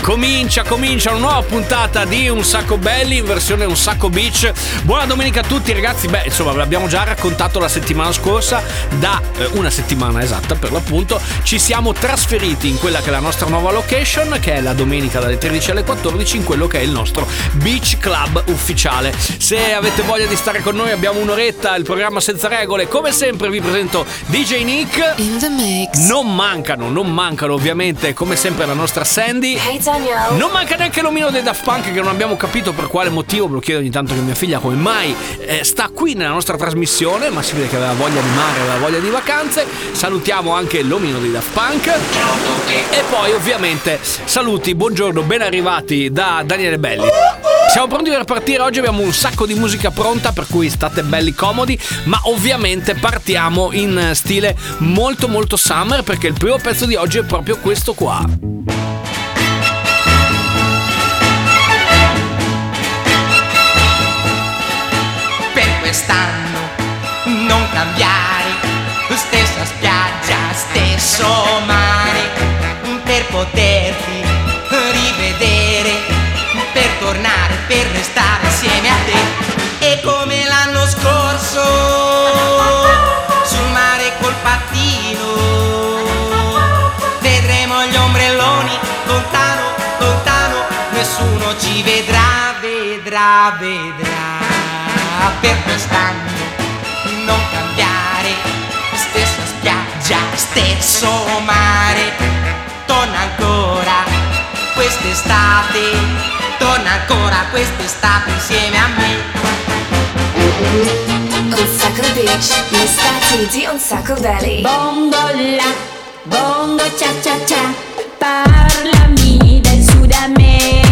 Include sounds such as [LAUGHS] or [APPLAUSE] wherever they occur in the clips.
comincia, comincia una nuova puntata di Un Sacco Belli in versione Un Sacco Beach. Buona domenica a tutti ragazzi. Beh, insomma, ve l'abbiamo già raccontato la settimana scorsa, da eh, una settimana esatta per l'appunto, ci siamo trasferiti in quella che è la nostra nuova location, che è la domenica dalle 13 alle 14, in quello che è il nostro Beach Club ufficiale. Se avete voglia di stare con noi, abbiamo un'oretta, il programma senza regole. Come sempre vi presento DJ Nick. In the mix. Non mancano, non mancano ovviamente, come sempre la nostra Sandy. Hey. Non manca neanche l'omino dei Daft Punk che non abbiamo capito per quale motivo, me lo chiedo ogni tanto che mia figlia come mai eh, sta qui nella nostra trasmissione, ma si vede che aveva voglia di mare, aveva voglia di vacanze. Salutiamo anche l'omino dei Daft Punk. E poi ovviamente saluti, buongiorno, ben arrivati da Daniele Belli. Siamo pronti per partire, oggi abbiamo un sacco di musica pronta, per cui state belli comodi, ma ovviamente partiamo in stile molto molto summer perché il primo pezzo di oggi è proprio questo qua. Per quest'anno non cambiare stessa spiaggia, stesso mare per poterti rivedere per tornare, per restare insieme a te. E come l'anno scorso sul mare col pattino vedremo gli ombrelloni lontano, lontano nessuno ci vedrà, vedrà, vedrà per quest'anno non cambiare stessa spiaggia, stesso mare torna ancora quest'estate torna ancora quest'estate insieme a me Un Sacco Beach. Gli stati di Un Sacco Belly. Bongo la, bongo cha cha cha, parlami del Sud America.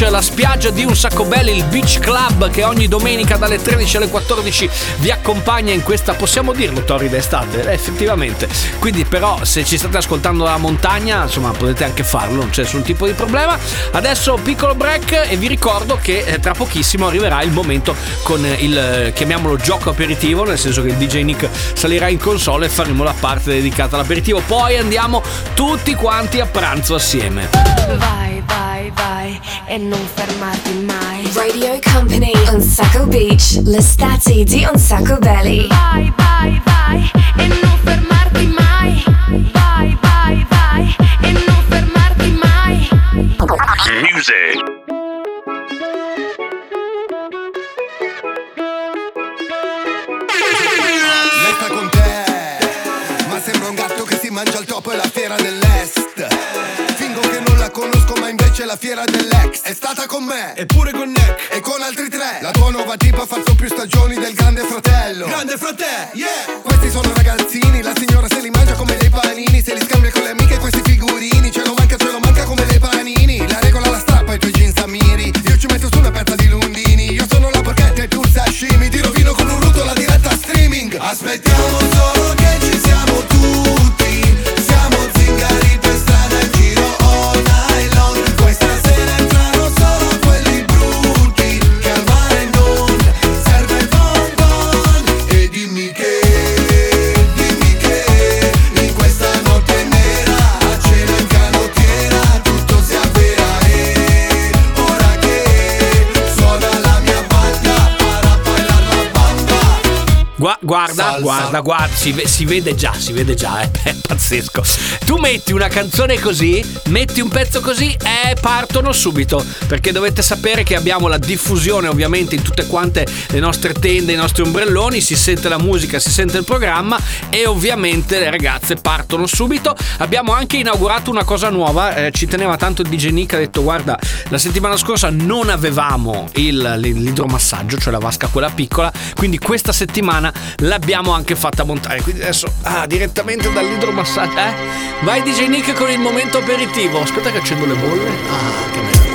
Beach, la spiaggia di Un Sacco Belli, il Beach Club che ogni domenica dalle 13 alle 14 vi accompagna in questa, possiamo dirlo, torrida estate, eh, effettivamente. Quindi però se ci state ascoltando dalla montagna, insomma, potete anche farlo, non c'è nessun tipo di problema. Adesso piccolo break e vi ricordo che eh, tra pochissimo arriverà il momento con il, eh, chiamiamolo gioco aperitivo, nel senso che il DJ Nick salirà in console e faremo la parte dedicata all'aperitivo. Poi andiamo tutti quanti a pranzo assieme. Vai, vai, vai e non fermarti mai. Radio Company, Un Sacco Beach, l'estate di Un Sacco Belly. Vai, vai, vai e non fermarti mai. Vai, vai, vai e non fermarti mai. Lei sta con te, ma sembra un gatto che si mangia il topo e la fiera dell'est. Conosco, ma invece è la fiera dell'ex. È stata con me, eppure con Nick, e con altri tre. La tua nuova tipa ha fatto più stagioni del grande fratello. Grande fratello, yeah! Questi sono ragazzini, la signora se li mangia come dei panini. Se li scambia con le amiche questi figurini. Ce lo manca, ce lo manca come dei panini. La regola la strappa ai tuoi jeans a miri. Io ci metto su una pezza di lundini. Io sono la porchetta e tu sashimi. Ti rovino con un ruto la diretta streaming. Aspettiamo solo che ci siamo guarda, Salsa. guarda, guarda, si, si vede già, si vede già, eh, [LAUGHS] è pazzesco. Tu metti una canzone così, metti un pezzo così e partono subito, perché dovete sapere che abbiamo la diffusione ovviamente in tutte quante le nostre tende, i nostri ombrelloni, si sente la musica, si sente il programma e ovviamente le ragazze partono subito. Abbiamo anche inaugurato una cosa nuova, eh, ci teneva tanto il DJ Nick, ha detto guarda, la settimana scorsa non avevamo il- l'idromassaggio, cioè la vasca quella piccola, quindi questa settimana l'abbiamo anche fatta montare. Quindi adesso ah, direttamente dall'idromassaggio, eh? Vai DJ Nick con il momento aperitivo. Aspetta che accendo le bolle. Ah, che meraviglia.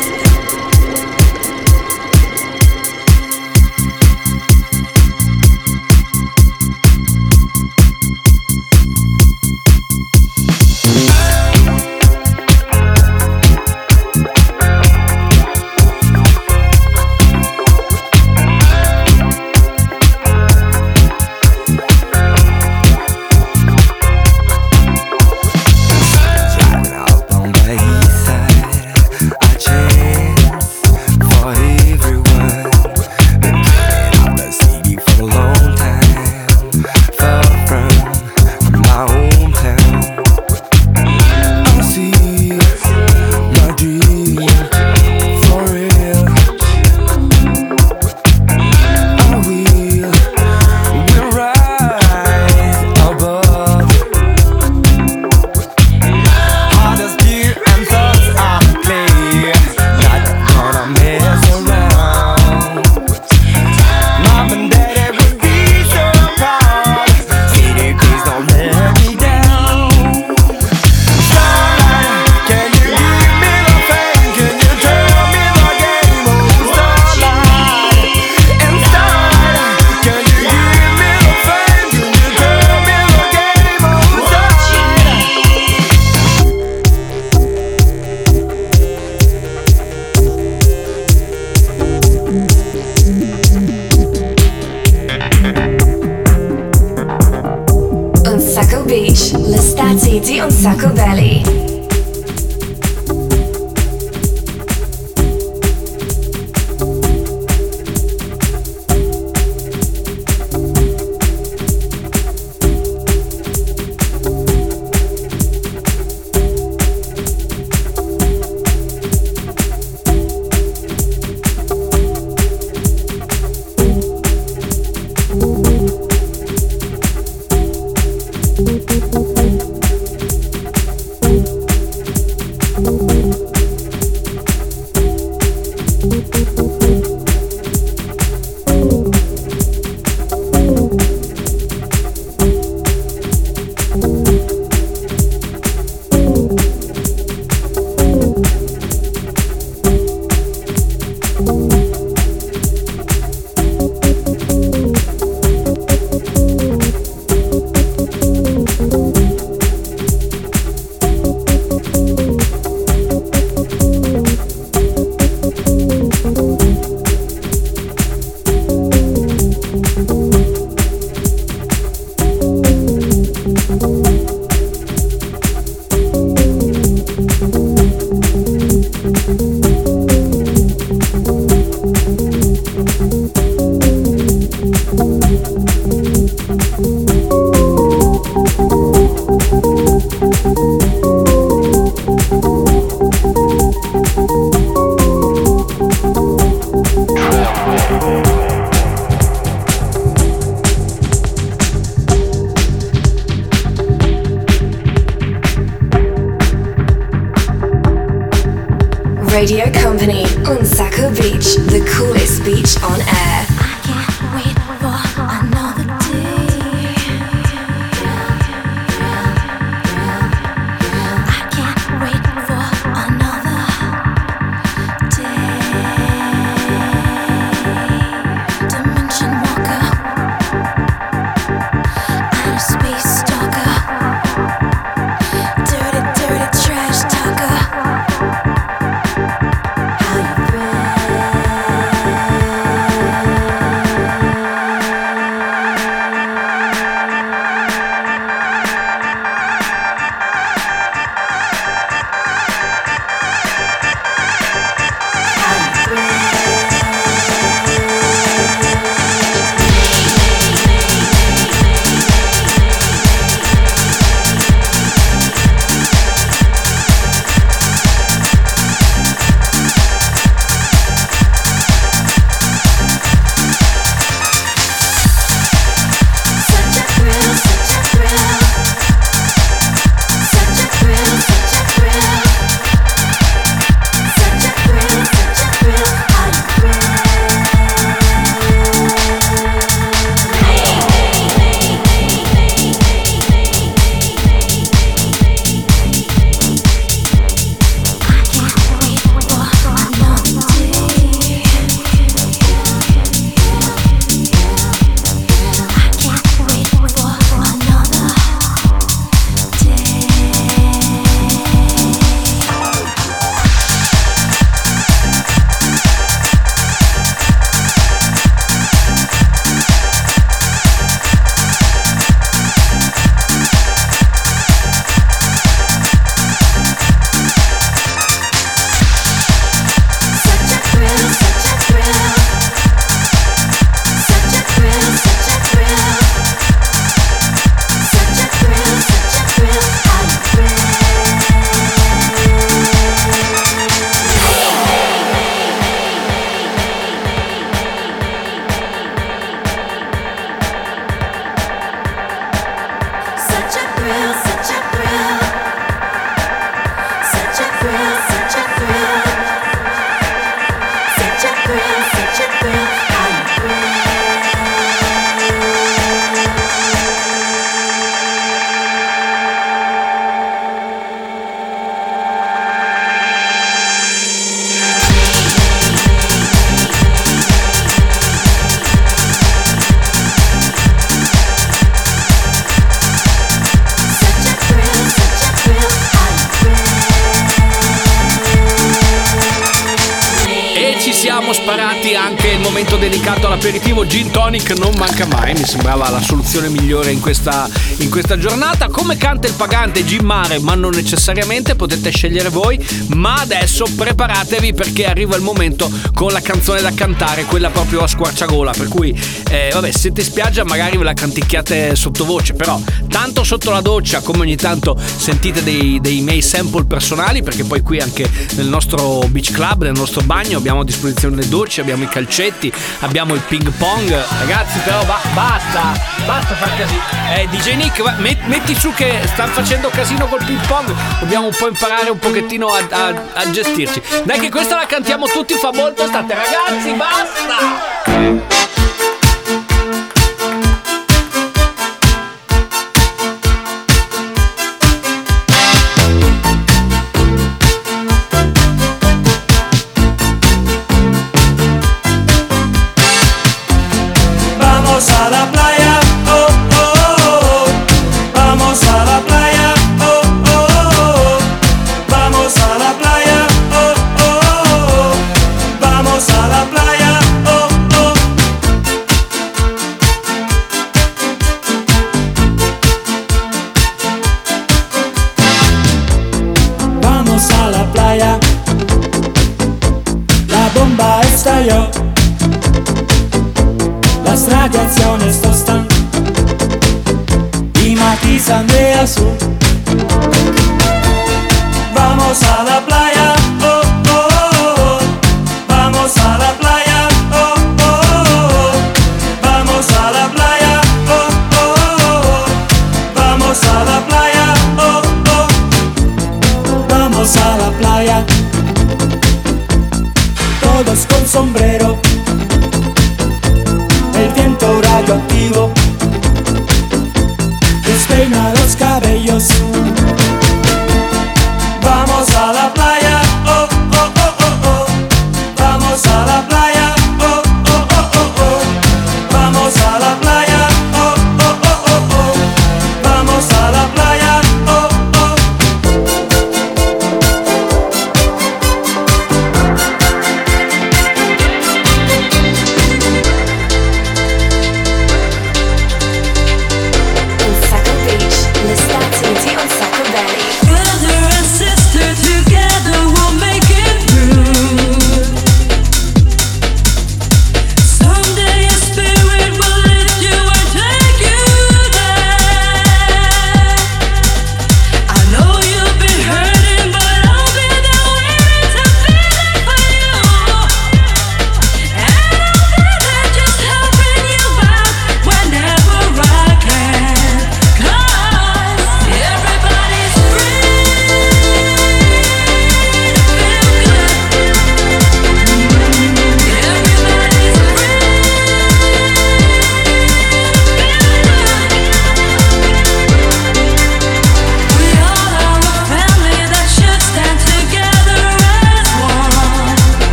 Dedicato all'aperitivo gin tonic non manca mai, mi sembrava la soluzione migliore in questa, in questa giornata. Come canta il pagante gin mare, ma non necessariamente, potete scegliere voi, ma adesso preparatevi perché arriva il momento con la canzone da cantare, quella proprio a squarciagola, per cui eh, vabbè, se siete in spiaggia magari ve la canticchiate sottovoce, però tanto sotto la doccia come ogni tanto sentite dei, dei miei sample personali, perché poi qui anche nel nostro beach club, nel nostro bagno abbiamo a disposizione le docce, abbiamo i calcetti, abbiamo il ping pong. Ragazzi, però ba- basta, basta far casino. Eh, DJ Nick, va- met- metti su che stanno facendo casino col ping pong. Dobbiamo un po' imparare un pochettino a, a- a gestirci. Dai, che questa la cantiamo tutti, fa molto state, ragazzi, basta!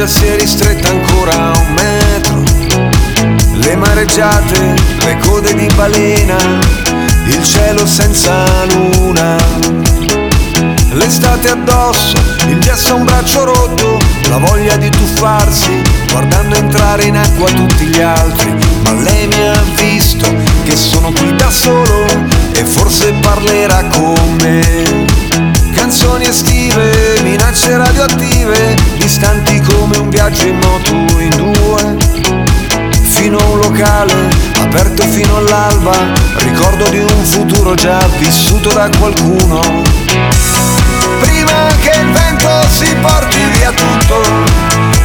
Spiaggia si è ristretta ancora a un metro. Le mareggiate, le code di balena, il cielo senza luna. L'estate addosso, il gesso a un braccio rotto, la voglia di tuffarsi, guardando entrare in acqua tutti gli altri. Ma lei mi ha visto che sono qui da solo e forse parlerà con me. Canzoni estive, minacce radioattive, distanti come un viaggio in moto in due. Fino a un locale, aperto fino all'alba, ricordo di un futuro già vissuto da qualcuno. Prima che il vento si porti via tutto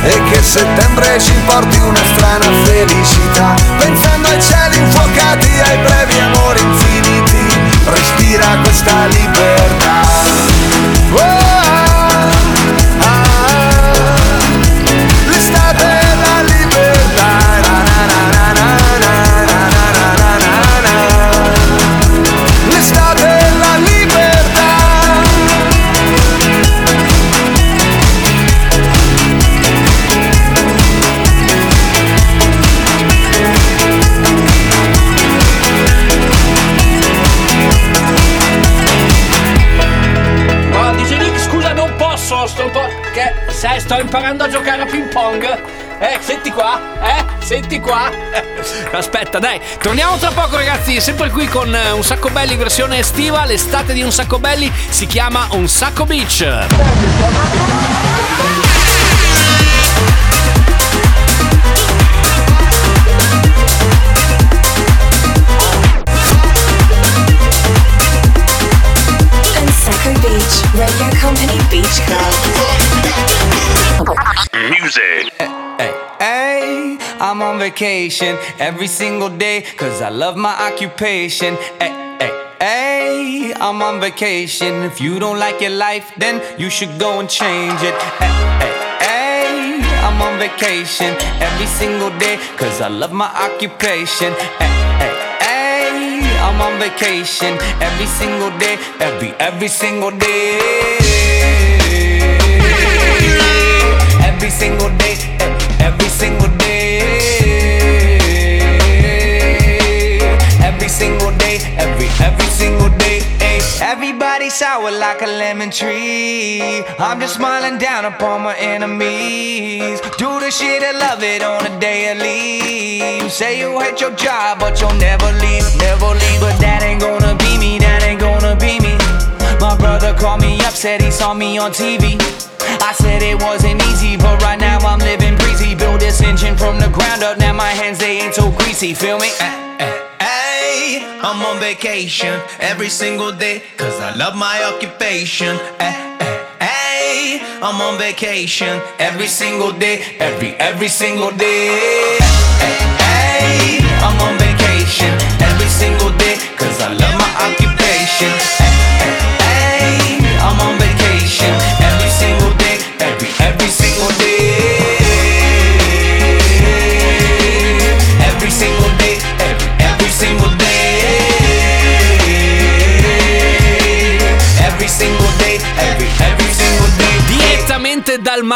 e che settembre ci porti una strana felicità, pensando ai cieli infuocati, ai brevi amori infiniti, respira questa libertà. A giocare a ping pong. Eh, senti qua, eh, senti qua. Aspetta, dai, torniamo tra poco, ragazzi. Sempre qui con eh, un sacco belli versione estiva. L'estate di un sacco belli si chiama Un Sacco Beach, Radio Company Beach Club. Hey, hey, I'm on vacation every single day cause I love my occupation. Hey, hey, hey, I'm on vacation. If you don't like your life, then you should go and change it. Hey, hey, hey, I'm on vacation every single day cause I love my occupation. Hey, hey, hey, I'm on vacation every single day, every, every single day. every single day, every single day, every single day, every every single day. Everybody sour like a lemon tree. I'm just smiling down upon my enemies. Do the shit I love it on a daily. You say you hate your job, but you'll never leave, never leave. But that ain't gonna be me, that ain't gonna be me. My brother called me up, said he saw me on TV. I said it wasn't easy, but right now I'm living breezy. Build this engine from the ground up, now my hands they ain't so greasy. Feel me? Eh, eh. Hey, I'm on vacation every single day, cause I love my occupation. Eh, eh, hey, I'm on vacation every single day, every, every single day. Hey, I'm on vacation every single day, cause I love my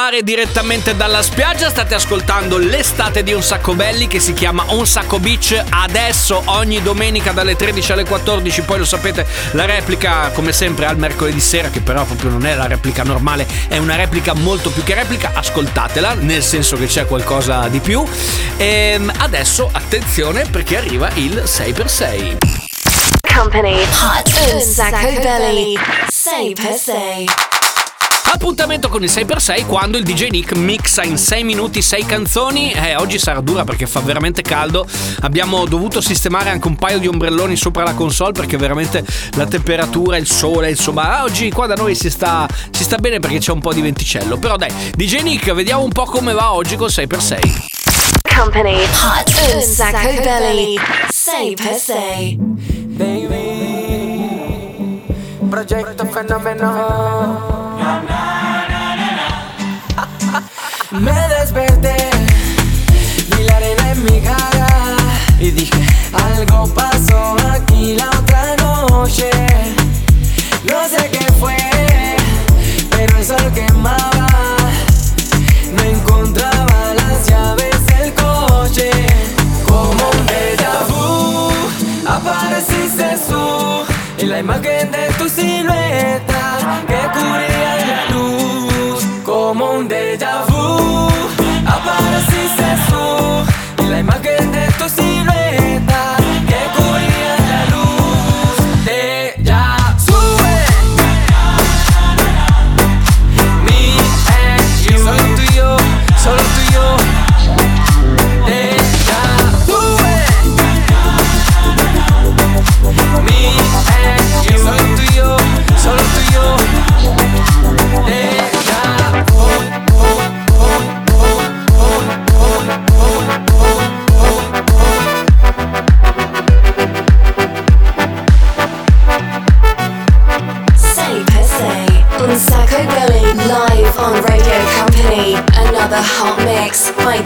mare, direttamente dalla spiaggia, state ascoltando l'estate di Un Sacco Belli che si chiama Un Sacco Beach. Adesso ogni domenica dalle 13 alle 14, poi lo sapete, la replica come sempre al mercoledì sera, che però proprio non è la replica normale, è una replica molto più che replica, ascoltatela, nel senso che c'è qualcosa di più. E adesso attenzione perché arriva il 6x6. Company Hot Un Sacco per se. Appuntamento con il 6x6 quando il DJ Nick mixa in 6 minuti 6 canzoni. Eh, oggi sarà dura perché fa veramente caldo. Abbiamo dovuto sistemare anche un paio di ombrelloni sopra la console perché veramente la temperatura, il sole, insomma, oggi qua da noi si sta, si sta bene perché c'è un po' di venticello. Però dai, DJ Nick, vediamo un po' come va oggi col 6x6. Company Hot Un Sacco Belly. Say per se. Proyecto Me desperté y la arena en mi cara y dije algo pasó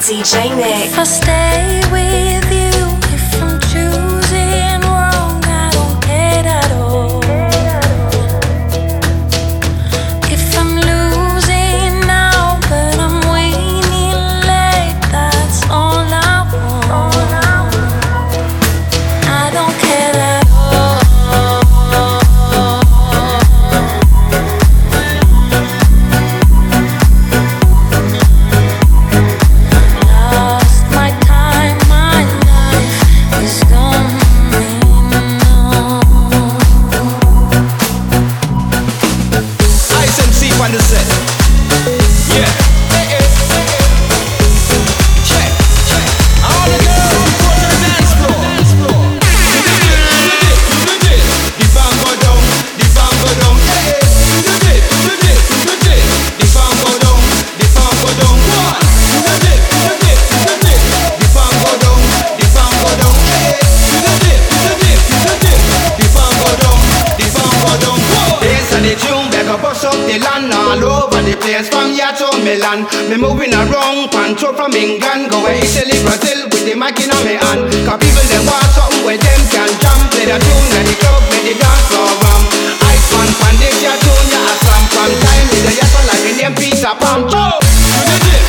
DJ Nick. All over the place from here to Milan. Me moving around, control from England, go to Italy, Brazil with the mic in my hand. Cause people they want something where them can jam, play the tune at the club, make the dance floor ram. Ice man, pan this tune, ya a slam from time with the yes like the name Peter Pan. Do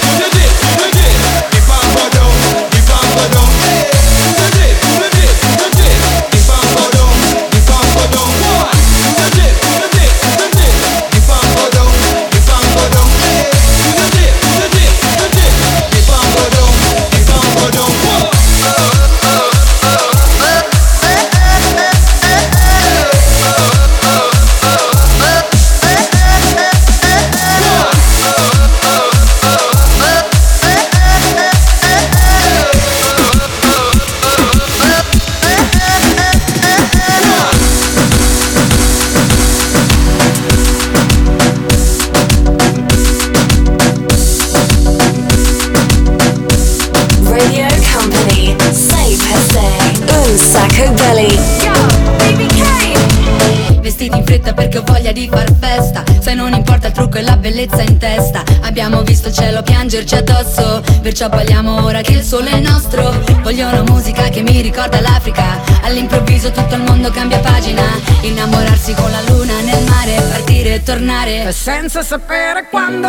cielo piangerci addosso. Perciò balliamo ora che il sole è nostro. Voglio una musica che mi ricorda l'Africa. All'improvviso tutto il mondo cambia pagina. Innamorarsi con la luna nel mare Partire e tornare. Senza sapere quando,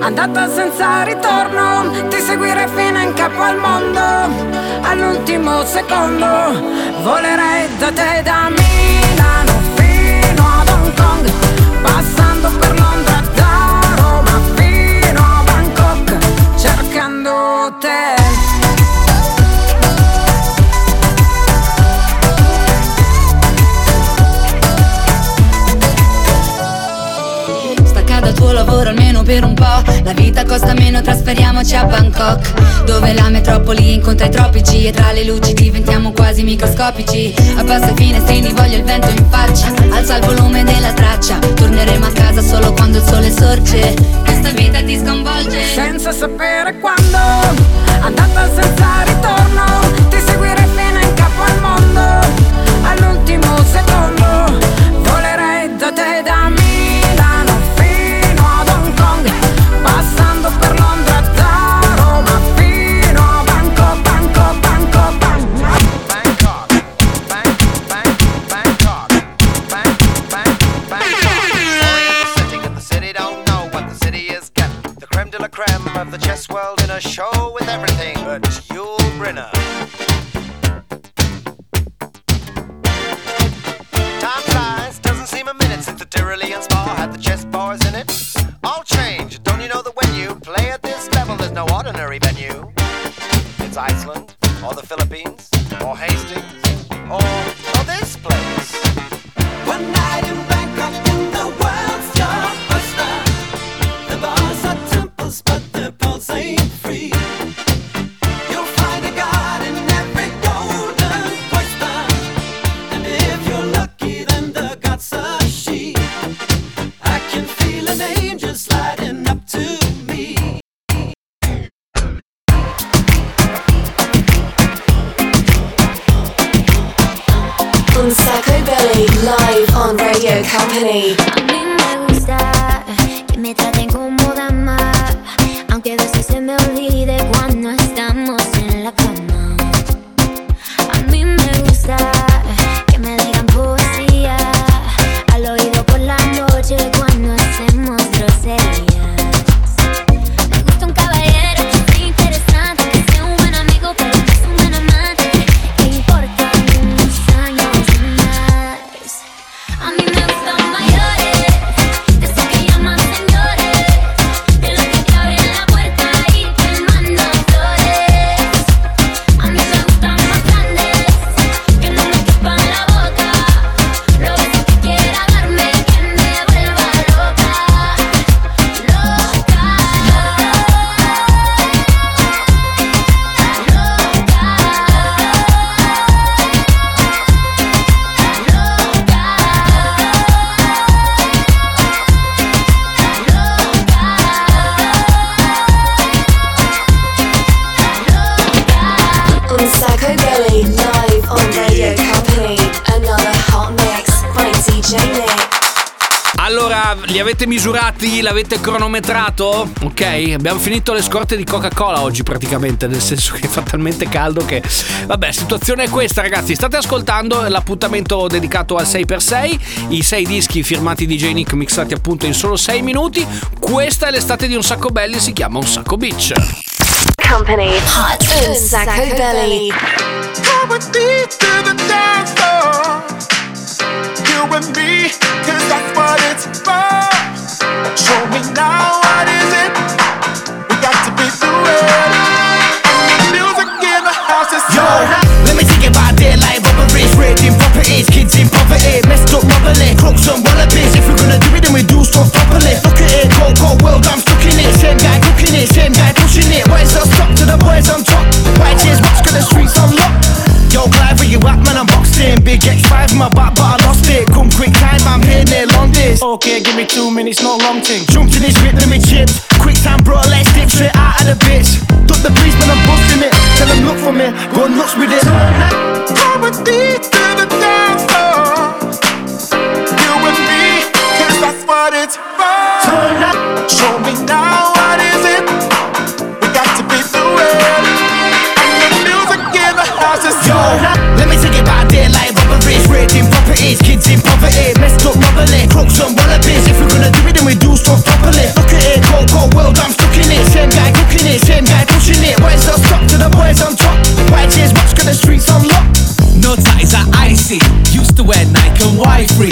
andata senza ritorno, ti seguirei fino in capo al mondo. All'ultimo secondo, volerei da te da Milano fino ad Hong Kong, passando per tuo lavoro almeno per un po' La vita costa meno, trasferiamoci a Bangkok. Dove la metropoli incontra i tropici E tra le luci diventiamo quasi microscopici. Abbassa i finestrini, voglio il vento in faccia. Alza il volume della traccia. Torneremo a casa solo quando il sole sorge Questa vita ti sconvolge Senza sapere quando, andata senza ritorno, ti seguirei fino in capo al mondo. All'ultimo secondo, volerei da te da Milano L'avete cronometrato? Ok, abbiamo finito le scorte di Coca-Cola oggi praticamente, nel senso che fa talmente caldo che... Vabbè, situazione è questa ragazzi, state ascoltando l'appuntamento dedicato al 6x6, i 6 dischi firmati DJ Nick mixati appunto in solo 6 minuti. Questa è l'estate di Un Sacco Belli, si chiama Un Sacco Beach. Company, hot on Sacco Belly. Come with me to the dance floor. You and me, cause that's what it's for. Big X5 in my back, but I near. Okay, give me two minutes, no long thing. Jumped in his whip, let me chip. Quick time, bro, let's dip straight out of the bitch. Took the breeze, man, I'm busting it. Tell them look for me, go nuts with it. Come with me to the dance floor. You and me, cause that's what it's for. Turn up, show me now what is it? We got to be through it. And the music in the house is Yo, let robberies, raiding properties, kids in poverty, messed up mobbly, crooks and wallabies. If we're gonna do it, then we do stuff properly. Look at it, cold, cold world, I'm stuck in it. Same guy cooking it, same guy pushing it. Is not stop to the boys on top? White chairs, watch, got the streets on lock. No ties are icy. Used to wear Nike and Y3.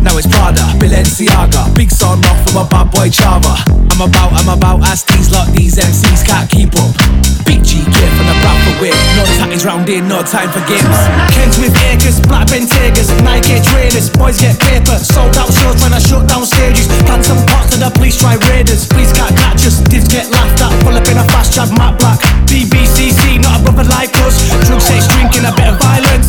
Now it's Prada, Balenciaga. Big son off from a bad boy Chava. I'm about, I'm about, as these lot, these MCs can't keep up. Big G gear from the Bradford whip. Round here, no time for games. Kens with acres, black Bentegas, Nike trainers, boys get paper. Sold out shows when I shut down stages. Plant some pots to the police try raiders. Police can't catch divs get laughed at. Pull up in a fast chat, matte black. BBCC, not a brother like us. Drug sex, drinking, a bit of violence.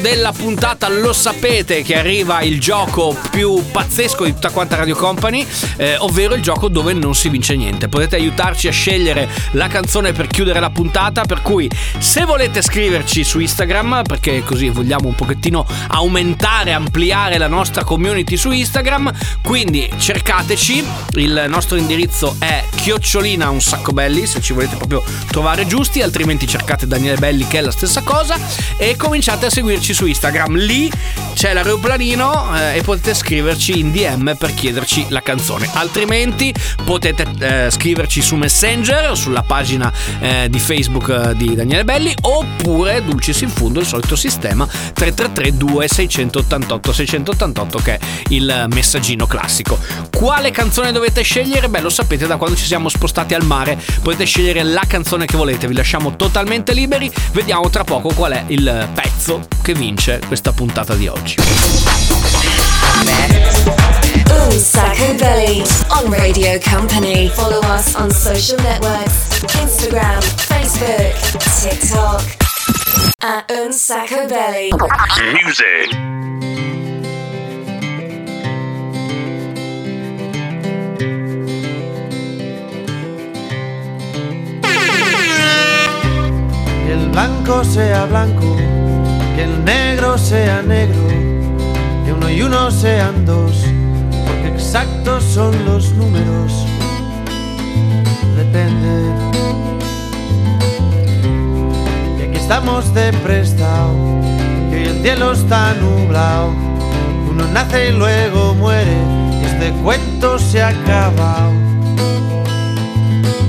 Della puntata lo sapete che arriva il gioco più pazzesco di tutta quanta Radio Company, eh, ovvero il gioco dove non si vince niente. Potete aiutarci a scegliere la canzone per chiudere la puntata, per cui se volete scriverci su Instagram, perché così vogliamo un pochettino aumentare, ampliare la nostra community su Instagram, quindi cercateci, il nostro indirizzo è chiocciolina un sacco belli, se ci volete proprio trovare giusti, altrimenti cercate Daniele Belli che è la stessa cosa e cominciate a seguirci su Instagram. Lì c'è l'aeroplanino eh, e potete scriverci in DM per chiederci la canzone. Altrimenti potete eh, scriverci su Messenger, sulla pagina eh, di Facebook eh, di Daniele Belli, oppure Dulcis in fondo, il solito sistema 333 2688 688 che è il messaggino classico. Quale canzone dovete scegliere? Beh, lo sapete da quando ci siamo spostati al mare. Potete scegliere la canzone che volete, vi lasciamo totalmente liberi. Vediamo tra poco qual è il pezzo che vince questa puntata di oggi. Un sacco belly on Radio Company. Follow us on social networks Instagram, Facebook, TikTok. At Un sacco belly. Music. Blanco sea blanco, que el negro sea negro, que uno y uno sean dos, porque exactos son los números. Depende. Y aquí estamos de prestado, que el cielo está nublado. Uno nace y luego muere, y este cuento se ha acabado.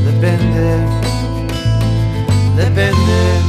Depende depende,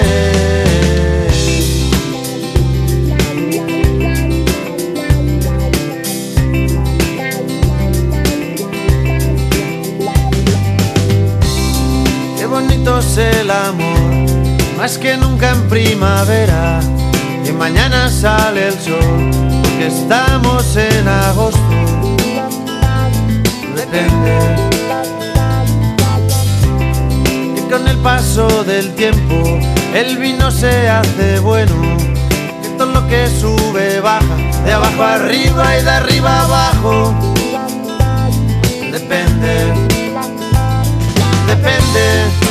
Es el amor, más que nunca en primavera. Y mañana sale el sol, porque estamos en agosto. Depende. Que con el paso del tiempo el vino se hace bueno. Que todo lo que sube baja, de abajo arriba y de arriba abajo. Depende. Depende.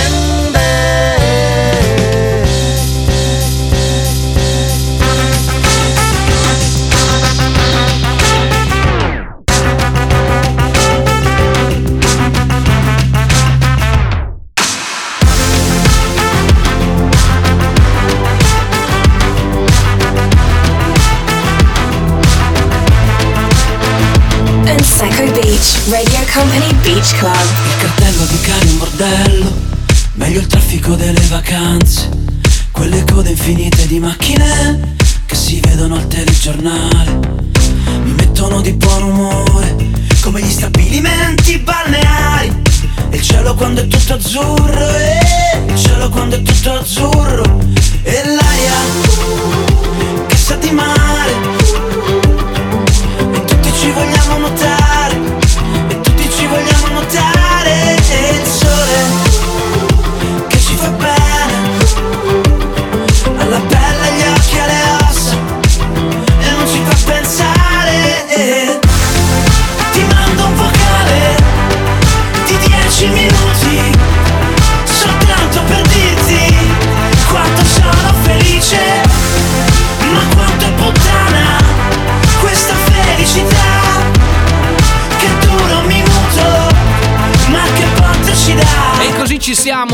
Radio Company Beach Club. Il cartello di cari un bordello. Meglio il traffico delle vacanze. Quelle code infinite di macchine Che si vedono al telegiornale. Mi mettono di buon umore Come gli stabilimenti balneari. Il cielo quando è tutto azzurro eh, Il cielo quando è tutto azzurro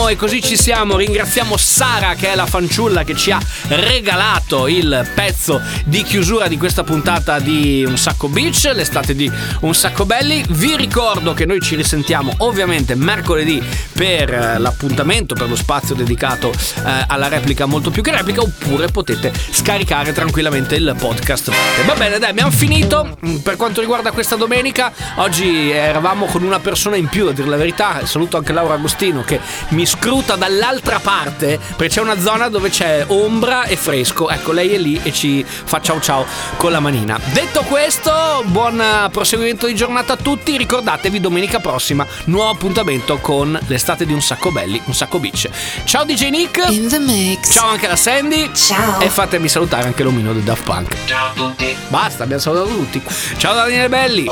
e così ci siamo. Ringraziamo Sara, che è la fanciulla che ci ha regalato il pezzo di chiusura di questa puntata di Un Sacco Beach, l'estate di Un Sacco Belli. Vi ricordo che noi ci risentiamo ovviamente mercoledì per eh, l'appuntamento, per lo spazio dedicato eh, alla replica molto più che replica, oppure potete scaricare tranquillamente il podcast. Va bene, dai, abbiamo finito. Mm, Per quanto riguarda questa domenica, oggi eravamo con una persona in più, a dire la verità. Saluto anche Laura Agostino che mi scruta dall'altra parte, perché c'è una zona dove c'è ombra e fresco. Ecco, lei è lì e ci fa ciao ciao con la manina. Detto questo, buon proseguimento di giornata a tutti. Ricordatevi, domenica prossima, nuovo appuntamento con l'estate di Un Sacco Belli, Un Sacco Beach. Ciao DJ Nick. In the mix. Ciao anche alla Sandy. Ciao. E fatemi salutare anche l'omino del Daft Punk. Ciao a tutti Basta, abbiamo salutato tutti. Ciao Daniele Belli.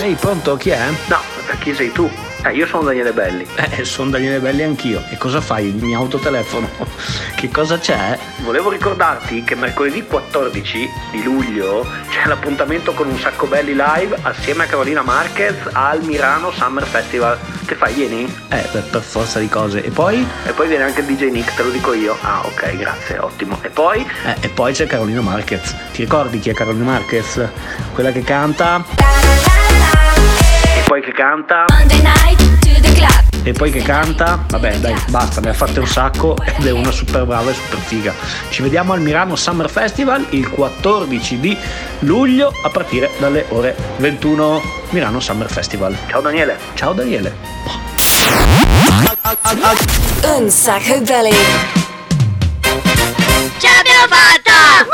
Ehi, pronto? Chi è? No, chi sei tu? Eh, io sono Daniele Belli. Eh, sono Daniele Belli anch'io. E cosa fai? Il mio autotelefono? [LAUGHS] che cosa c'è? Volevo ricordarti che mercoledì 14 di luglio c'è l'appuntamento con un sacco belli live assieme a Carolina Marquez al Milano Summer Festival. Che fai? Vieni? Eh, per, per forza di cose. E poi? E poi viene anche il DJ Nick, te lo dico io. Ah, ok, grazie, ottimo. E poi? Eh, e poi c'è Carolina Marquez. Ti ricordi chi è Carolina Marquez? Quella che canta. E poi che canta. E poi che canta. Vabbè, dai, basta, ne ha fatte un sacco ed è una super brava e super figa. Ci vediamo al Milano Summer Festival il 14 di luglio a partire dalle ore 21. Milano Summer Festival. Ciao Daniele. Ciao Daniele. Un sacco belli. Ce l'abbiamo fatta!